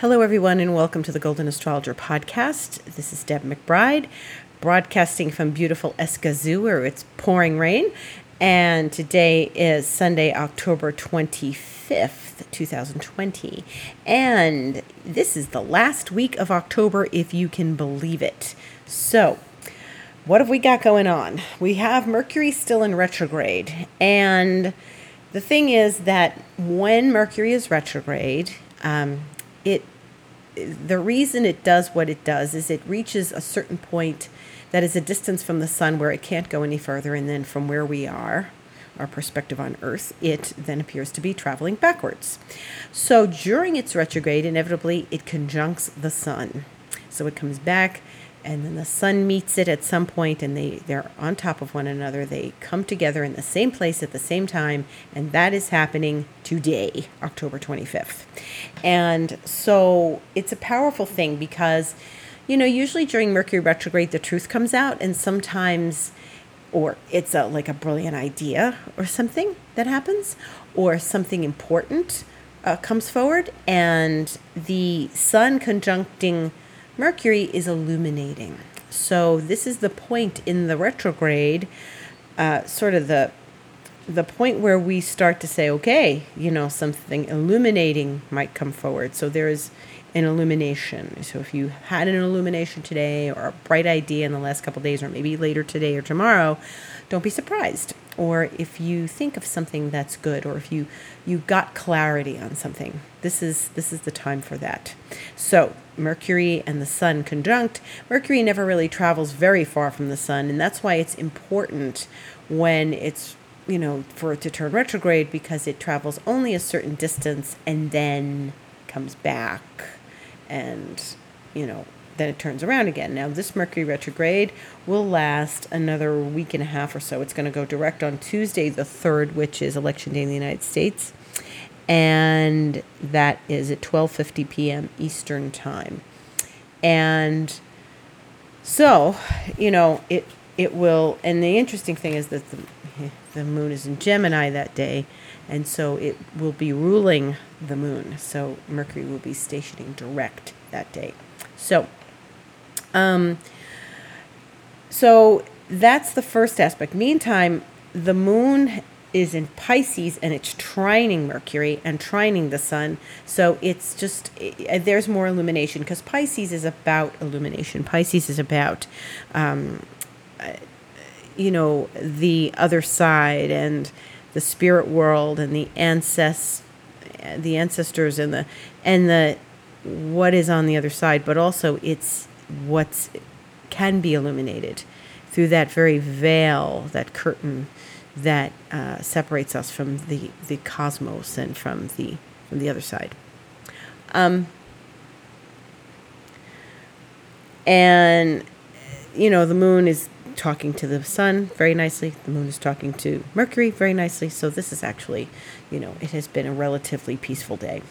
Hello, everyone, and welcome to the Golden Astrologer podcast. This is Deb McBride, broadcasting from beautiful Escazú, where it's pouring rain. And today is Sunday, October 25th, 2020. And this is the last week of October, if you can believe it. So, what have we got going on? We have Mercury still in retrograde. And the thing is that when Mercury is retrograde, um, it the reason it does what it does is it reaches a certain point that is a distance from the sun where it can't go any further and then from where we are our perspective on earth it then appears to be traveling backwards. So during its retrograde inevitably it conjuncts the sun. So it comes back and then the sun meets it at some point and they they're on top of one another. They come together in the same place at the same time and that is happening today october 25th and so it's a powerful thing because you know usually during mercury retrograde the truth comes out and sometimes or it's a like a brilliant idea or something that happens or something important uh, comes forward and the sun conjuncting Mercury is illuminating. So this is the point in the retrograde, uh, sort of the the point where we start to say, okay, you know, something illuminating might come forward. So there is an illumination. So if you had an illumination today or a bright idea in the last couple days, or maybe later today or tomorrow, don't be surprised. Or if you think of something that's good, or if you you got clarity on something, this is this is the time for that. So Mercury and the Sun conjunct. Mercury never really travels very far from the Sun, and that's why it's important when it's you know for it to turn retrograde because it travels only a certain distance and then comes back and you know then it turns around again. Now, this Mercury retrograde will last another week and a half or so. It's going to go direct on Tuesday, the 3rd, which is election day in the United States. And that is at 12:50 p.m. Eastern Time. And so, you know, it it will and the interesting thing is that the the moon is in Gemini that day, and so it will be ruling the moon. So Mercury will be stationing direct that day. So um, so that's the first aspect. Meantime, the moon is in Pisces and it's trining Mercury and trining the sun. So it's just, it, there's more illumination because Pisces is about illumination. Pisces is about, um, eh, you know, the other side and the spirit world and the ancest, the ancestors and the, and the, what is on the other side, but also it's what can be illuminated through that very veil, that curtain that uh, separates us from the, the cosmos and from the from the other side. Um, and you know the moon is talking to the sun very nicely. The moon is talking to Mercury very nicely. So this is actually, you know, it has been a relatively peaceful day.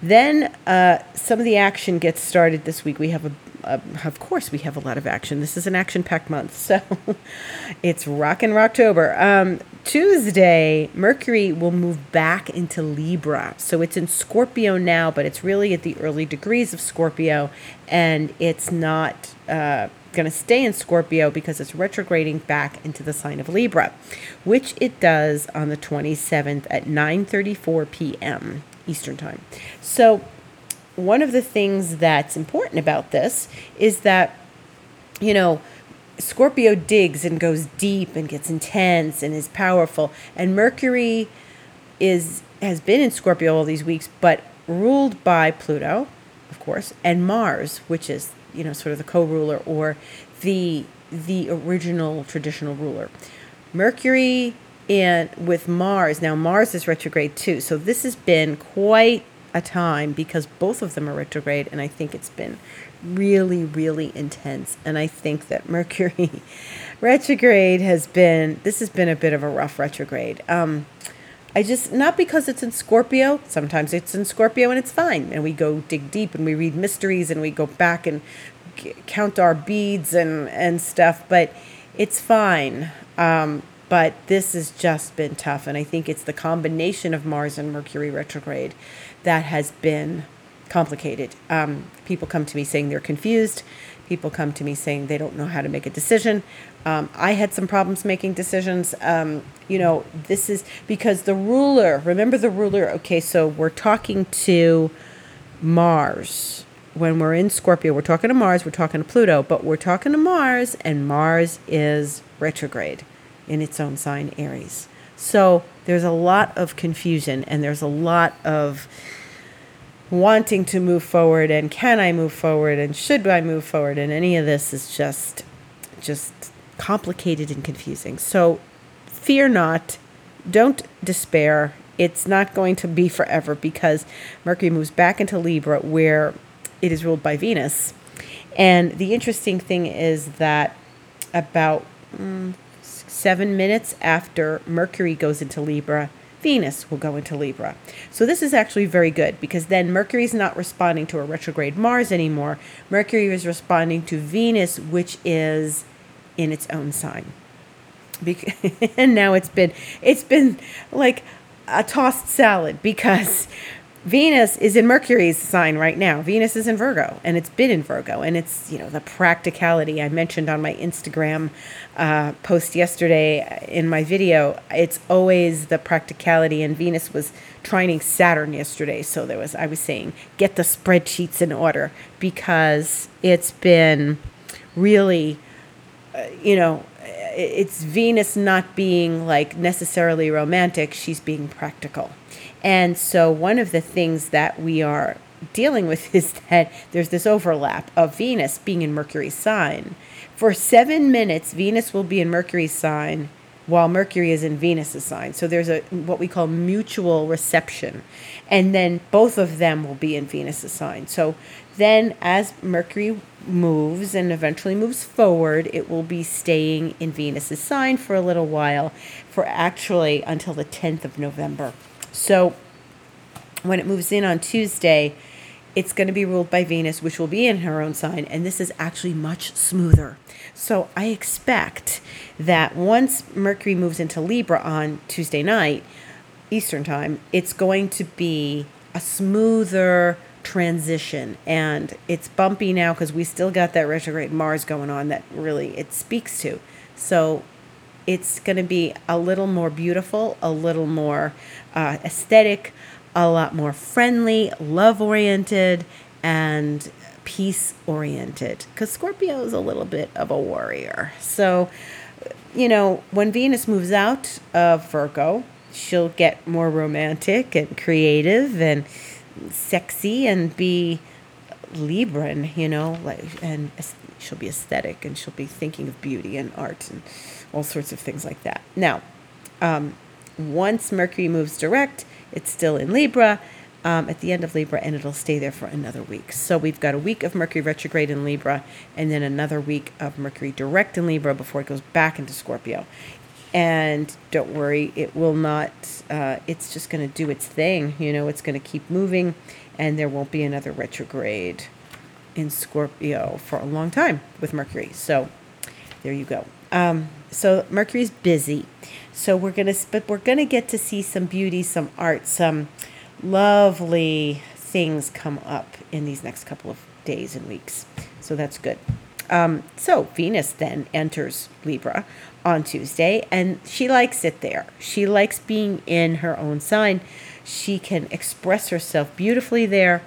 Then uh, some of the action gets started this week. We have a uh, of course, we have a lot of action. This is an action packed month, so it's rockin' Rocktober. Um, Tuesday, Mercury will move back into Libra. So it's in Scorpio now, but it's really at the early degrees of Scorpio, and it's not uh, going to stay in Scorpio because it's retrograding back into the sign of Libra, which it does on the 27th at 9:34 p.m. Eastern Time. So one of the things that's important about this is that, you know, Scorpio digs and goes deep and gets intense and is powerful. And Mercury is has been in Scorpio all these weeks, but ruled by Pluto, of course, and Mars, which is, you know, sort of the co-ruler or the the original traditional ruler. Mercury and with Mars, now Mars is retrograde too. So this has been quite a time because both of them are retrograde, and I think it's been really, really intense. And I think that Mercury retrograde has been, this has been a bit of a rough retrograde. Um, I just, not because it's in Scorpio, sometimes it's in Scorpio and it's fine. And we go dig deep and we read mysteries and we go back and count our beads and, and stuff, but it's fine. Um, but this has just been tough. And I think it's the combination of Mars and Mercury retrograde that has been complicated. Um, people come to me saying they're confused. People come to me saying they don't know how to make a decision. Um, I had some problems making decisions. Um, you know, this is because the ruler, remember the ruler? Okay, so we're talking to Mars. When we're in Scorpio, we're talking to Mars, we're talking to Pluto, but we're talking to Mars, and Mars is retrograde in its own sign, Aries. So there's a lot of confusion and there's a lot of wanting to move forward and can I move forward and should I move forward and any of this is just just complicated and confusing. So fear not, don't despair. It's not going to be forever because Mercury moves back into Libra where it is ruled by Venus. And the interesting thing is that about mm, seven minutes after Mercury goes into Libra, Venus will go into Libra. So this is actually very good because then Mercury is not responding to a retrograde Mars anymore. Mercury is responding to Venus, which is in its own sign. and now it's been it's been like a tossed salad because Venus is in Mercury's sign right now. Venus is in Virgo, and it's been in Virgo, and it's you know the practicality I mentioned on my Instagram uh, post yesterday in my video. It's always the practicality, and Venus was trining Saturn yesterday, so there was I was saying get the spreadsheets in order because it's been really, uh, you know, it's Venus not being like necessarily romantic; she's being practical and so, one of the things that we are dealing with is that there's this overlap of Venus being in Mercury's sign. For seven minutes, Venus will be in Mercury's sign while Mercury is in Venus's sign. So there's a what we call mutual reception. And then both of them will be in Venus's sign. So then as Mercury moves and eventually moves forward, it will be staying in Venus's sign for a little while for actually until the 10th of November. So when it moves in on Tuesday, it's going to be ruled by Venus, which will be in her own sign, and this is actually much smoother. So I expect that once Mercury moves into Libra on Tuesday night, Eastern time, it's going to be a smoother transition and it's bumpy now because we still got that retrograde Mars going on that really it speaks to. So it's going to be a little more beautiful, a little more uh, aesthetic, a lot more friendly, love oriented, and peace oriented. Because Scorpio is a little bit of a warrior. So, you know, when Venus moves out of Virgo, she'll get more romantic and creative and sexy and be Libran, you know, like and she'll be aesthetic and she'll be thinking of beauty and art and all sorts of things like that. Now, um, once Mercury moves direct, it's still in Libra um, at the end of Libra, and it'll stay there for another week. So we've got a week of Mercury retrograde in Libra, and then another week of Mercury direct in Libra before it goes back into Scorpio. And don't worry, it will not, uh, it's just going to do its thing. You know, it's going to keep moving, and there won't be another retrograde in Scorpio for a long time with Mercury. So there you go. Um, so Mercury's busy. So we're gonna, but we're gonna get to see some beauty, some art, some lovely things come up in these next couple of days and weeks. So that's good. Um, so Venus then enters Libra on Tuesday, and she likes it there. She likes being in her own sign. She can express herself beautifully there.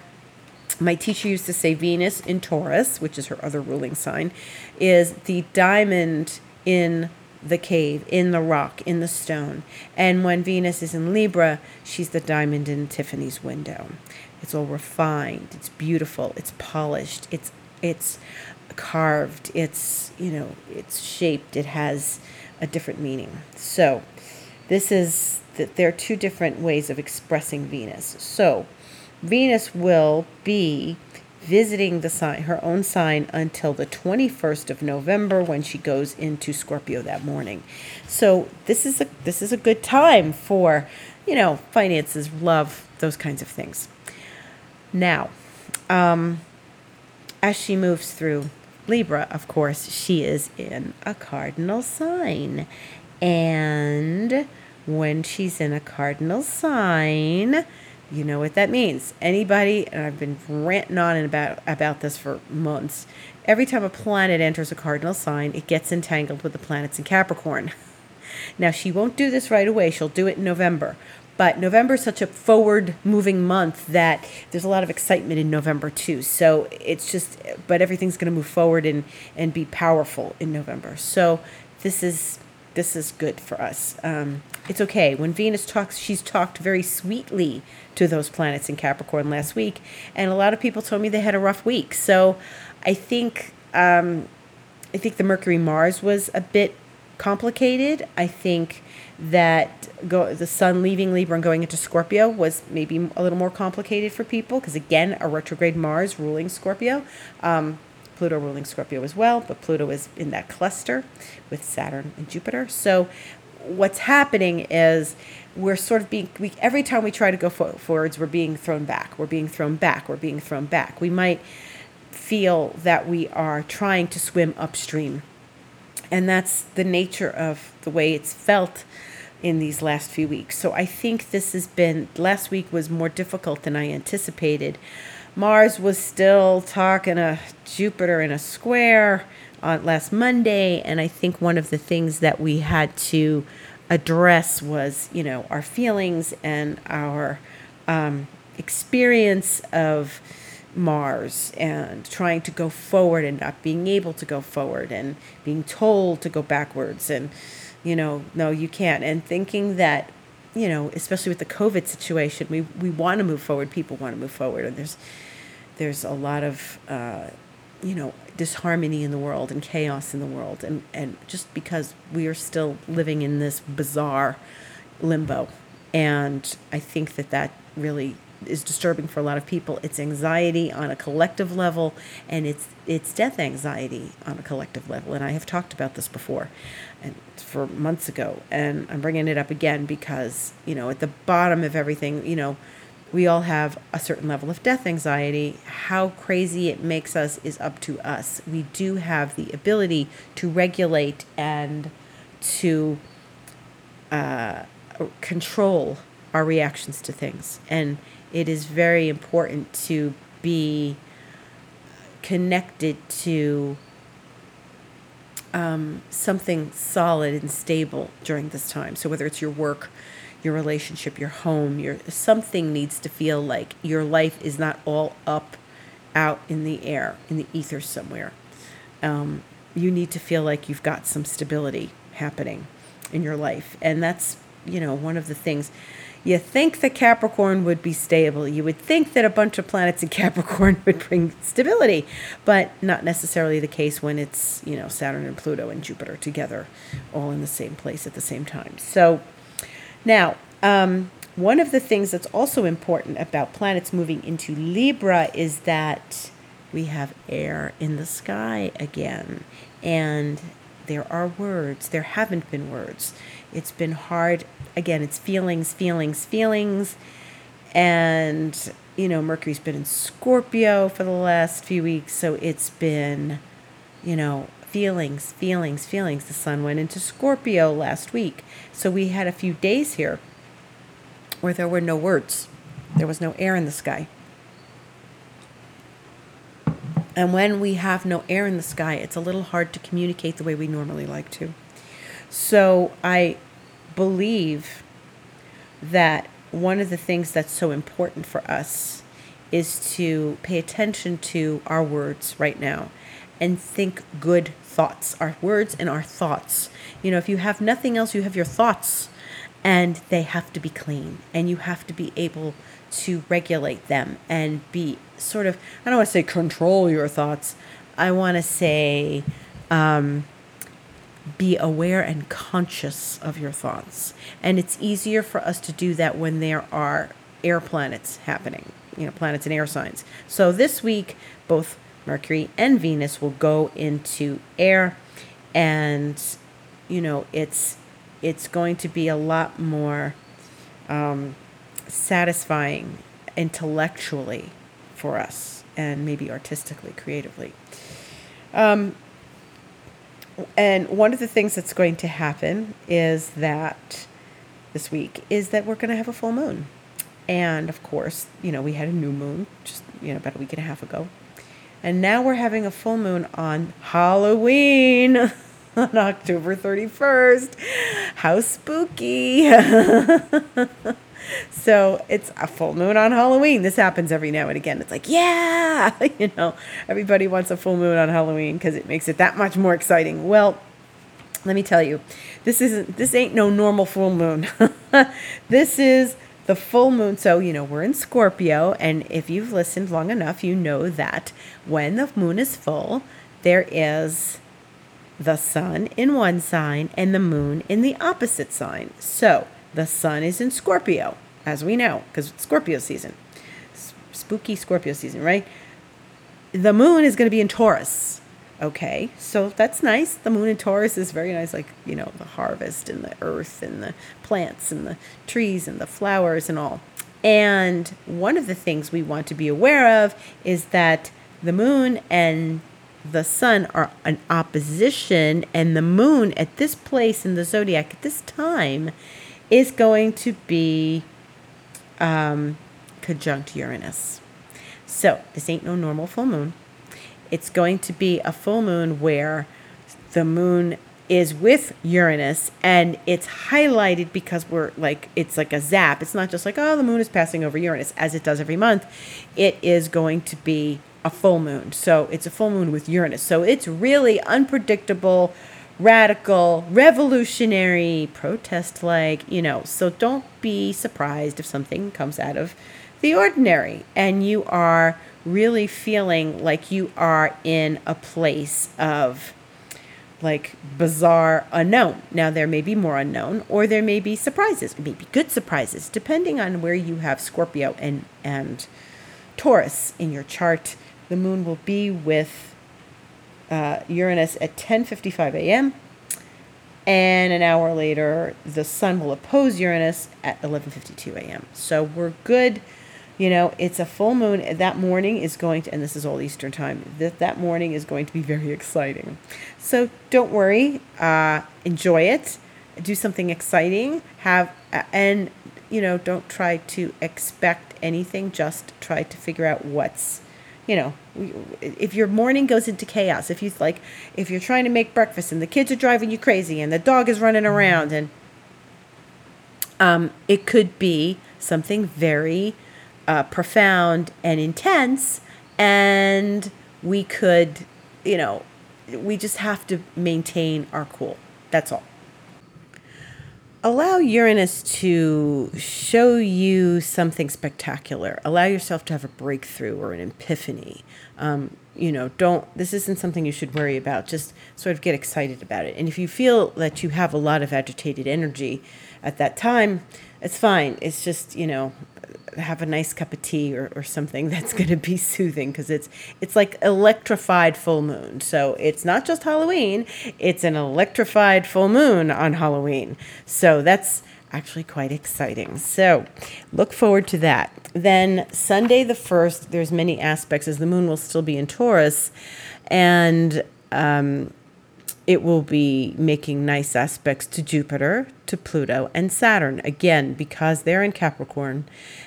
My teacher used to say Venus in Taurus, which is her other ruling sign, is the diamond in the cave, in the rock, in the stone. And when Venus is in Libra, she's the diamond in Tiffany's window. It's all refined, it's beautiful, it's polished, it's it's carved, it's you know, it's shaped, it has a different meaning. So this is that there are two different ways of expressing Venus. So Venus will be visiting the sign, her own sign until the 21st of November when she goes into Scorpio that morning. So this is a this is a good time for, you know, finances, love, those kinds of things. Now, um, as she moves through Libra, of course, she is in a cardinal sign. And when she's in a cardinal sign, You know what that means. Anybody, and I've been ranting on and about about this for months. Every time a planet enters a cardinal sign, it gets entangled with the planets in Capricorn. Now, she won't do this right away. She'll do it in November. But November is such a forward moving month that there's a lot of excitement in November too. So it's just, but everything's going to move forward and, and be powerful in November. So this is this is good for us. Um, it's okay. When Venus talks, she's talked very sweetly to those planets in Capricorn last week, and a lot of people told me they had a rough week. So I think um, I think the Mercury Mars was a bit complicated. I think that go the Sun leaving Libra and going into Scorpio was maybe a little more complicated for people because again, a retrograde Mars ruling Scorpio. Um, Pluto ruling Scorpio as well, but Pluto is in that cluster with Saturn and Jupiter. So what's happening is we're sort of being we, every time we try to go for, forwards we're being thrown back we're being thrown back we're being thrown back. We might feel that we are trying to swim upstream. And that's the nature of the way it's felt in these last few weeks. So i think this has been last week was more difficult than i anticipated. Mars was still talking to Jupiter in a square on last Monday, and I think one of the things that we had to address was, you know, our feelings and our um, experience of Mars and trying to go forward and not being able to go forward and being told to go backwards and, you know, no, you can't, and thinking that you know, especially with the COVID situation, we, we want to move forward. People want to move forward, and there's there's a lot of uh, you know disharmony in the world and chaos in the world, and and just because we are still living in this bizarre limbo, and I think that that really is disturbing for a lot of people. It's anxiety on a collective level, and it's it's death anxiety on a collective level. And I have talked about this before, and for months ago, and I'm bringing it up again because you know at the bottom of everything, you know, we all have a certain level of death anxiety. How crazy it makes us is up to us. We do have the ability to regulate and to uh, control our reactions to things, and it is very important to be connected to um, something solid and stable during this time. So whether it's your work, your relationship, your home, your something needs to feel like your life is not all up, out in the air, in the ether somewhere. Um, you need to feel like you've got some stability happening in your life, and that's you know one of the things you think that Capricorn would be stable. You would think that a bunch of planets in Capricorn would bring stability, but not necessarily the case when it's, you know, Saturn and Pluto and Jupiter together all in the same place at the same time. So now, um, one of the things that's also important about planets moving into Libra is that we have air in the sky again. And there are words. There haven't been words. It's been hard. Again, it's feelings, feelings, feelings. And, you know, Mercury's been in Scorpio for the last few weeks. So it's been, you know, feelings, feelings, feelings. The sun went into Scorpio last week. So we had a few days here where there were no words, there was no air in the sky. And when we have no air in the sky, it's a little hard to communicate the way we normally like to. So I believe that one of the things that's so important for us is to pay attention to our words right now and think good thoughts, our words and our thoughts. You know, if you have nothing else, you have your thoughts and they have to be clean and you have to be able to regulate them and be sort of, I don't want to say control your thoughts. I want to say, um, be aware and conscious of your thoughts. And it's easier for us to do that when there are air planets happening, you know, planets and air signs. So this week, both Mercury and Venus will go into air and you know, it's it's going to be a lot more um, satisfying intellectually for us and maybe artistically, creatively. Um, and one of the things that's going to happen is that this week is that we're going to have a full moon. And of course, you know, we had a new moon just, you know, about a week and a half ago. And now we're having a full moon on Halloween on October 31st. How spooky. so it's a full moon on Halloween. This happens every now and again. It's like, yeah, you know, everybody wants a full moon on Halloween because it makes it that much more exciting. Well, let me tell you, this isn't this ain't no normal full moon. this is the full moon. So, you know, we're in Scorpio, and if you've listened long enough, you know that when the moon is full, there is the sun in one sign and the moon in the opposite sign. So, the sun is in Scorpio, as we know, because it's Scorpio season. Spooky Scorpio season, right? The moon is going to be in Taurus. Okay, so that's nice. The moon in Taurus is very nice, like, you know, the harvest and the earth and the plants and the trees and the flowers and all. And one of the things we want to be aware of is that the moon and the sun are an opposition, and the moon at this place in the zodiac at this time is going to be um, conjunct Uranus. So, this ain't no normal full moon it's going to be a full moon where the moon is with Uranus and it's highlighted because we're like it's like a zap. It's not just like oh the moon is passing over Uranus as it does every month. It is going to be a full moon. So it's a full moon with Uranus. So it's really unpredictable, radical, revolutionary, protest like, you know. So don't be surprised if something comes out of the ordinary and you are really feeling like you are in a place of like bizarre unknown. Now, there may be more unknown, or there may be surprises, maybe good surprises, depending on where you have Scorpio and, and Taurus in your chart. The moon will be with uh, Uranus at 10:55 a.m. And an hour later, the sun will oppose Uranus at 11:52 a.m. So we're good you know, it's a full moon. That morning is going to, and this is all Eastern time, that, that morning is going to be very exciting. So don't worry, uh, enjoy it, do something exciting, have, uh, and, you know, don't try to expect anything, just try to figure out what's, you know, if your morning goes into chaos, if you like, if you're trying to make breakfast and the kids are driving you crazy and the dog is running around and, um, it could be something very uh, profound and intense, and we could, you know, we just have to maintain our cool. That's all. Allow Uranus to show you something spectacular. Allow yourself to have a breakthrough or an epiphany. Um, you know, don't, this isn't something you should worry about. Just sort of get excited about it. And if you feel that you have a lot of agitated energy at that time, it's fine. It's just, you know, have a nice cup of tea or, or something that's going to be soothing because it's it's like electrified full moon. So it's not just Halloween, it's an electrified full moon on Halloween. So that's actually quite exciting. So look forward to that. Then Sunday the 1st, there's many aspects as the moon will still be in Taurus and um, it will be making nice aspects to Jupiter, to Pluto, and Saturn. Again, because they're in Capricorn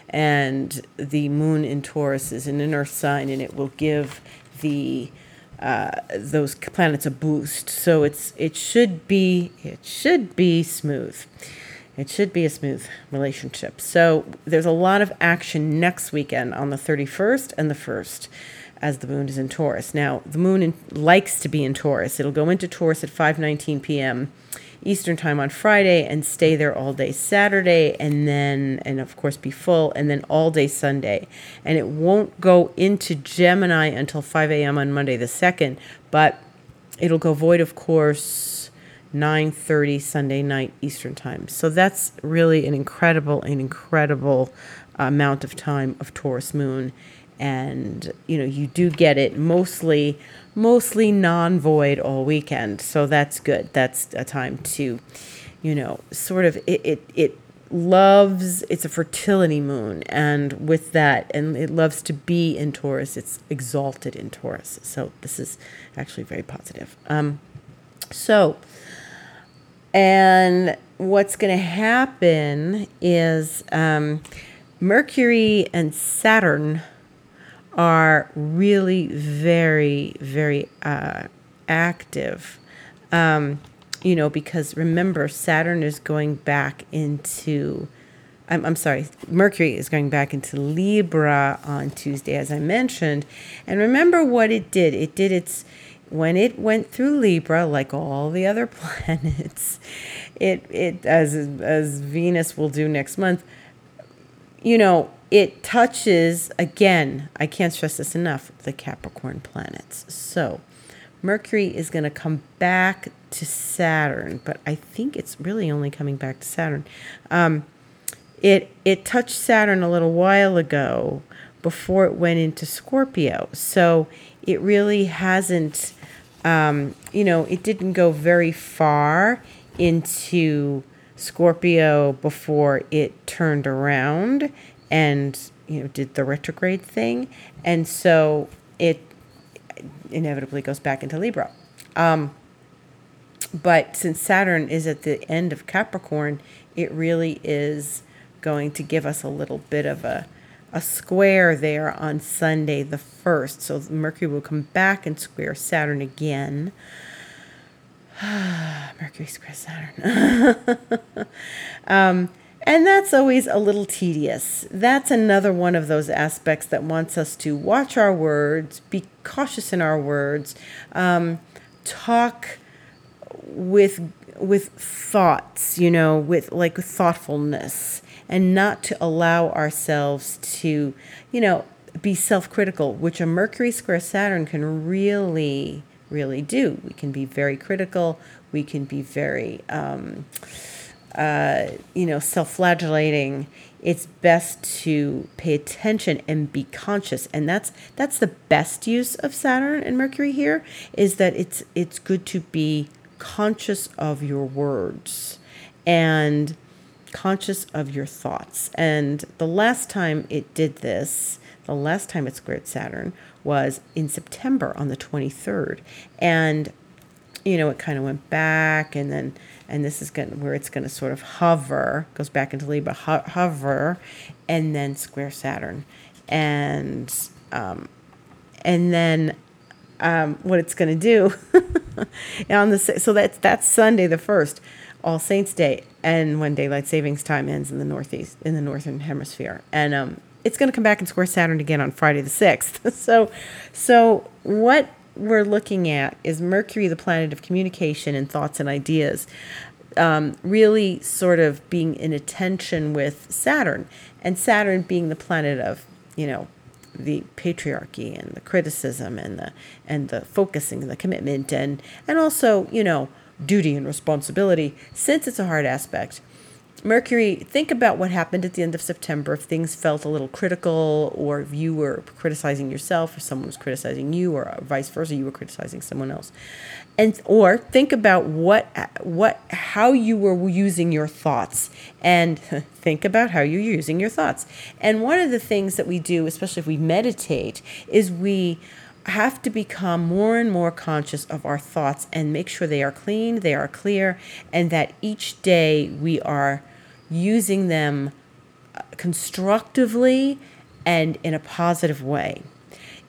and the moon in Taurus is in an earth sign, and it will give the uh, those planets a boost. So it's it should be it should be smooth. It should be a smooth relationship. So there's a lot of action next weekend on the 31st and the 1st as the moon is in Taurus. Now, the moon in, likes to be in Taurus. It'll go into Taurus at 5:19 p.m. Eastern time on Friday and stay there all day Saturday and then and of course be full and then all day Sunday. And it won't go into Gemini until 5 a.m. on Monday the 2nd, but it'll go void of course 9:30 Sunday night Eastern time. So that's really an incredible an incredible amount of time of Taurus moon and you know you do get it mostly mostly non-void all weekend. So that's good. That's a time to you know sort of it it, it loves it's a fertility moon. And with that and it loves to be in taurus it's exalted in taurus. So this is actually very positive. Um so and what's going to happen is um Mercury and Saturn are really very, very uh, active. Um, you know, because remember, Saturn is going back into, I'm, I'm sorry, Mercury is going back into Libra on Tuesday, as I mentioned. And remember what it did. It did its, when it went through Libra, like all the other planets, it, it as, as Venus will do next month, you know, it touches, again, I can't stress this enough, the Capricorn planets. So, Mercury is going to come back to Saturn, but I think it's really only coming back to Saturn. Um, it it touched Saturn a little while ago before it went into Scorpio, so it really hasn't. Um, you know, it didn't go very far into Scorpio before it turned around and you know did the retrograde thing, and so it inevitably goes back into Libra. Um, but since Saturn is at the end of Capricorn, it really is going to give us a little bit of a a square there on Sunday the 1st. So Mercury will come back and square Saturn again. Mercury square Saturn. um, and that's always a little tedious. That's another one of those aspects that wants us to watch our words, be cautious in our words, um, talk with with thoughts, you know, with like thoughtfulness, and not to allow ourselves to, you know, be self-critical, which a Mercury square Saturn can really, really do. We can be very critical. We can be very um, uh, you know, self-flagellating, it's best to pay attention and be conscious. And that's that's the best use of Saturn and Mercury here is that it's it's good to be conscious of your words and conscious of your thoughts. And the last time it did this, the last time it squared Saturn was in September on the 23rd. And you know, it kind of went back and then and this is going where it's going to sort of hover, goes back into Libra, ho- hover, and then square Saturn, and um, and then um, what it's going to do on the so that's that's Sunday the first, All Saints Day, and when daylight savings time ends in the northeast in the northern hemisphere, and um, it's going to come back and square Saturn again on Friday the sixth. so, so what we're looking at is Mercury, the planet of communication and thoughts and ideas, um, really sort of being in attention with Saturn, and Saturn being the planet of, you know, the patriarchy and the criticism and the and the focusing and the commitment and and also you know duty and responsibility since it's a hard aspect Mercury, think about what happened at the end of September if things felt a little critical, or if you were criticizing yourself, or someone was criticizing you, or vice versa, you were criticizing someone else. And or think about what what how you were using your thoughts and think about how you're using your thoughts. And one of the things that we do, especially if we meditate, is we have to become more and more conscious of our thoughts and make sure they are clean, they are clear, and that each day we are using them uh, constructively and in a positive way.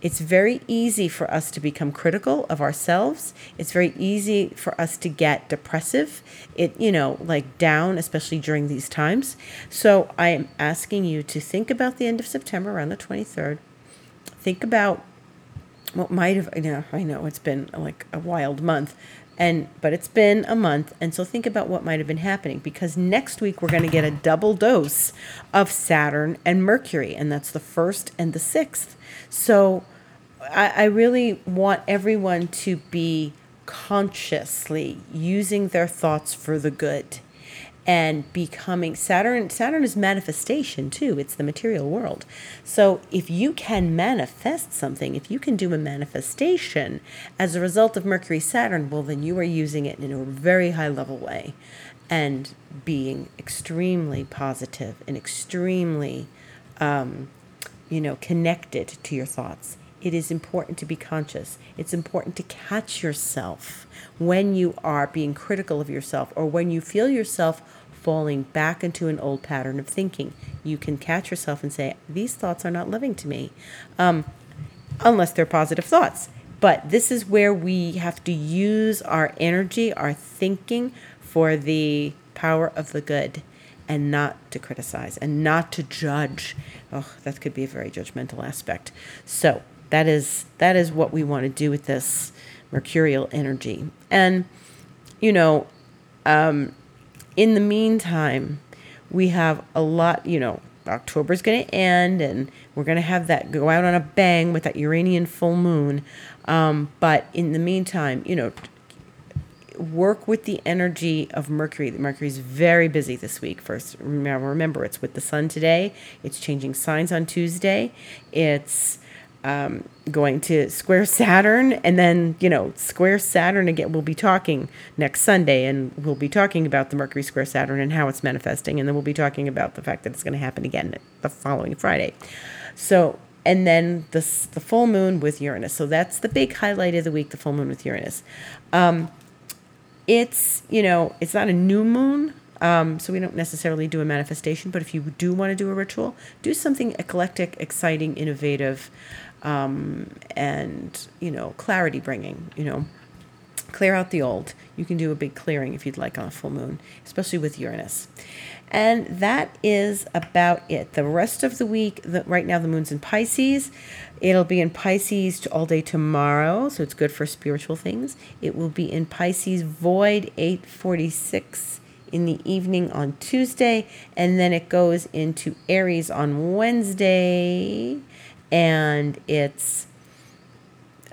It's very easy for us to become critical of ourselves. It's very easy for us to get depressive, it you know, like down especially during these times. So I am asking you to think about the end of September around the 23rd. Think about what might have you know, I know it's been like a wild month, and but it's been a month and so think about what might have been happening because next week we're going to get a double dose of saturn and mercury and that's the first and the sixth. So i, I really want everyone to be consciously using their thoughts for the good and becoming Saturn Saturn is manifestation too it's the material world. So if you can manifest something if you can do a manifestation as a result of Mercury Saturn well then you are using it in a very high level way and being extremely positive and extremely um, you know connected to your thoughts it is important to be conscious. It's important to catch yourself when you are being critical of yourself or when you feel yourself falling back into an old pattern of thinking. You can catch yourself and say, These thoughts are not living to me, um, unless they're positive thoughts. But this is where we have to use our energy, our thinking for the power of the good and not to criticize and not to judge. Oh, that could be a very judgmental aspect. So that is that is what we want to do with this mercurial energy. And you know, um, in the meantime, we have a lot. You know, October's going to end, and we're going to have that go out on a bang with that Uranian full moon. Um, but in the meantime, you know, work with the energy of Mercury. Mercury is very busy this week. First, remember it's with the Sun today. It's changing signs on Tuesday. It's um, going to square Saturn, and then you know square Saturn again. We'll be talking next Sunday, and we'll be talking about the Mercury square Saturn and how it's manifesting, and then we'll be talking about the fact that it's going to happen again the following Friday. So and then the the full moon with Uranus. So that's the big highlight of the week, the full moon with Uranus. Um, it's you know it's not a new moon um, so we don't necessarily do a manifestation but if you do want to do a ritual do something eclectic exciting innovative um, and you know clarity bringing you know. Clear out the old. You can do a big clearing if you'd like on a full moon especially with uranus. And that is about it. The rest of the week the, right now the moon's in pisces. It'll be in Pisces all day tomorrow, so it's good for spiritual things. It will be in Pisces void 846 in the evening on Tuesday, and then it goes into Aries on Wednesday, and it's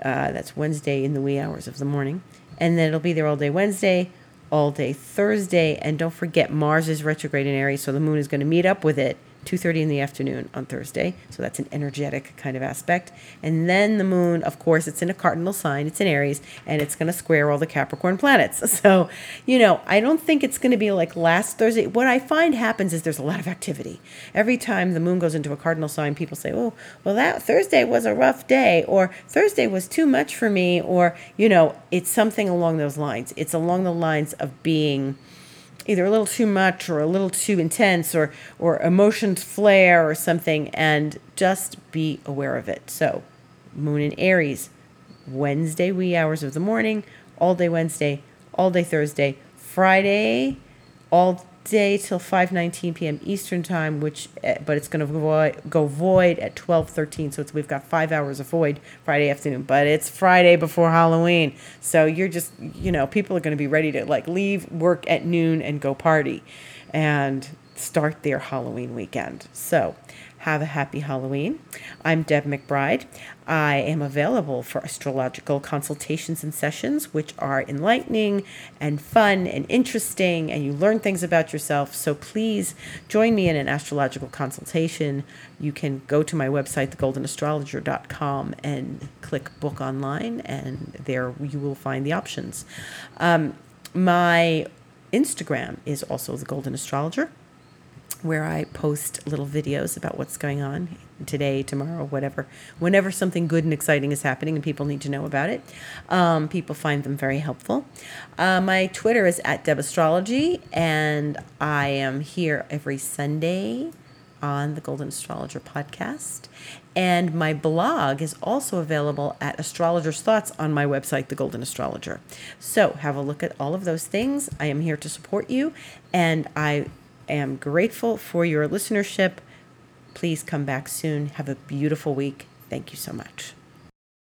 uh, that's Wednesday in the wee hours of the morning, and then it'll be there all day Wednesday, all day Thursday, and don't forget Mars is retrograde in Aries, so the moon is going to meet up with it 2.30 in the afternoon on thursday. So that's an energetic kind of aspect. And then the moon of course it's in a cardinal sign. It's in aries and it's going to square all the capricorn planets. So you know i don't think it's going to be like last thursday. What i find happens is there's a lot of activity. Every time the moon goes into a cardinal sign people say oh well that thursday was a rough day or thursday was too much for me or you know it's something along those lines. It's along the lines of being either a little too much or a little too intense or or emotions flare or something and just be aware of it. So moon in aries wednesday wee hours of the morning all day wednesday all day thursday friday all day till 5:19 p.m. Eastern time, which eh, but it's going to go, go void at 12:13. So it's we've got five hours of void Friday afternoon, but it's Friday before Halloween, so you're just you know people are going to be ready to like leave work at noon and go party, and start their Halloween weekend. So have a happy Halloween. I'm Deb McBride. I am available for astrological consultations and sessions, which are enlightening and fun and interesting, and you learn things about yourself. So please join me in an astrological consultation. You can go to my website, thegoldenastrologer.com, and click book online, and there you will find the options. Um, my Instagram is also the Golden Astrologer where I post little videos about what's going on today, tomorrow, whatever. Whenever something good and exciting is happening and people need to know about it, um, people find them very helpful. Uh, my Twitter is at Deb Astrology, and I am here every Sunday on the Golden Astrologer podcast. And my blog is also available at Astrologer's Thoughts on my website, The Golden Astrologer. So have a look at all of those things. I am here to support you, and I am grateful for your listenership. Please come back soon. Have a beautiful week. Thank you so much.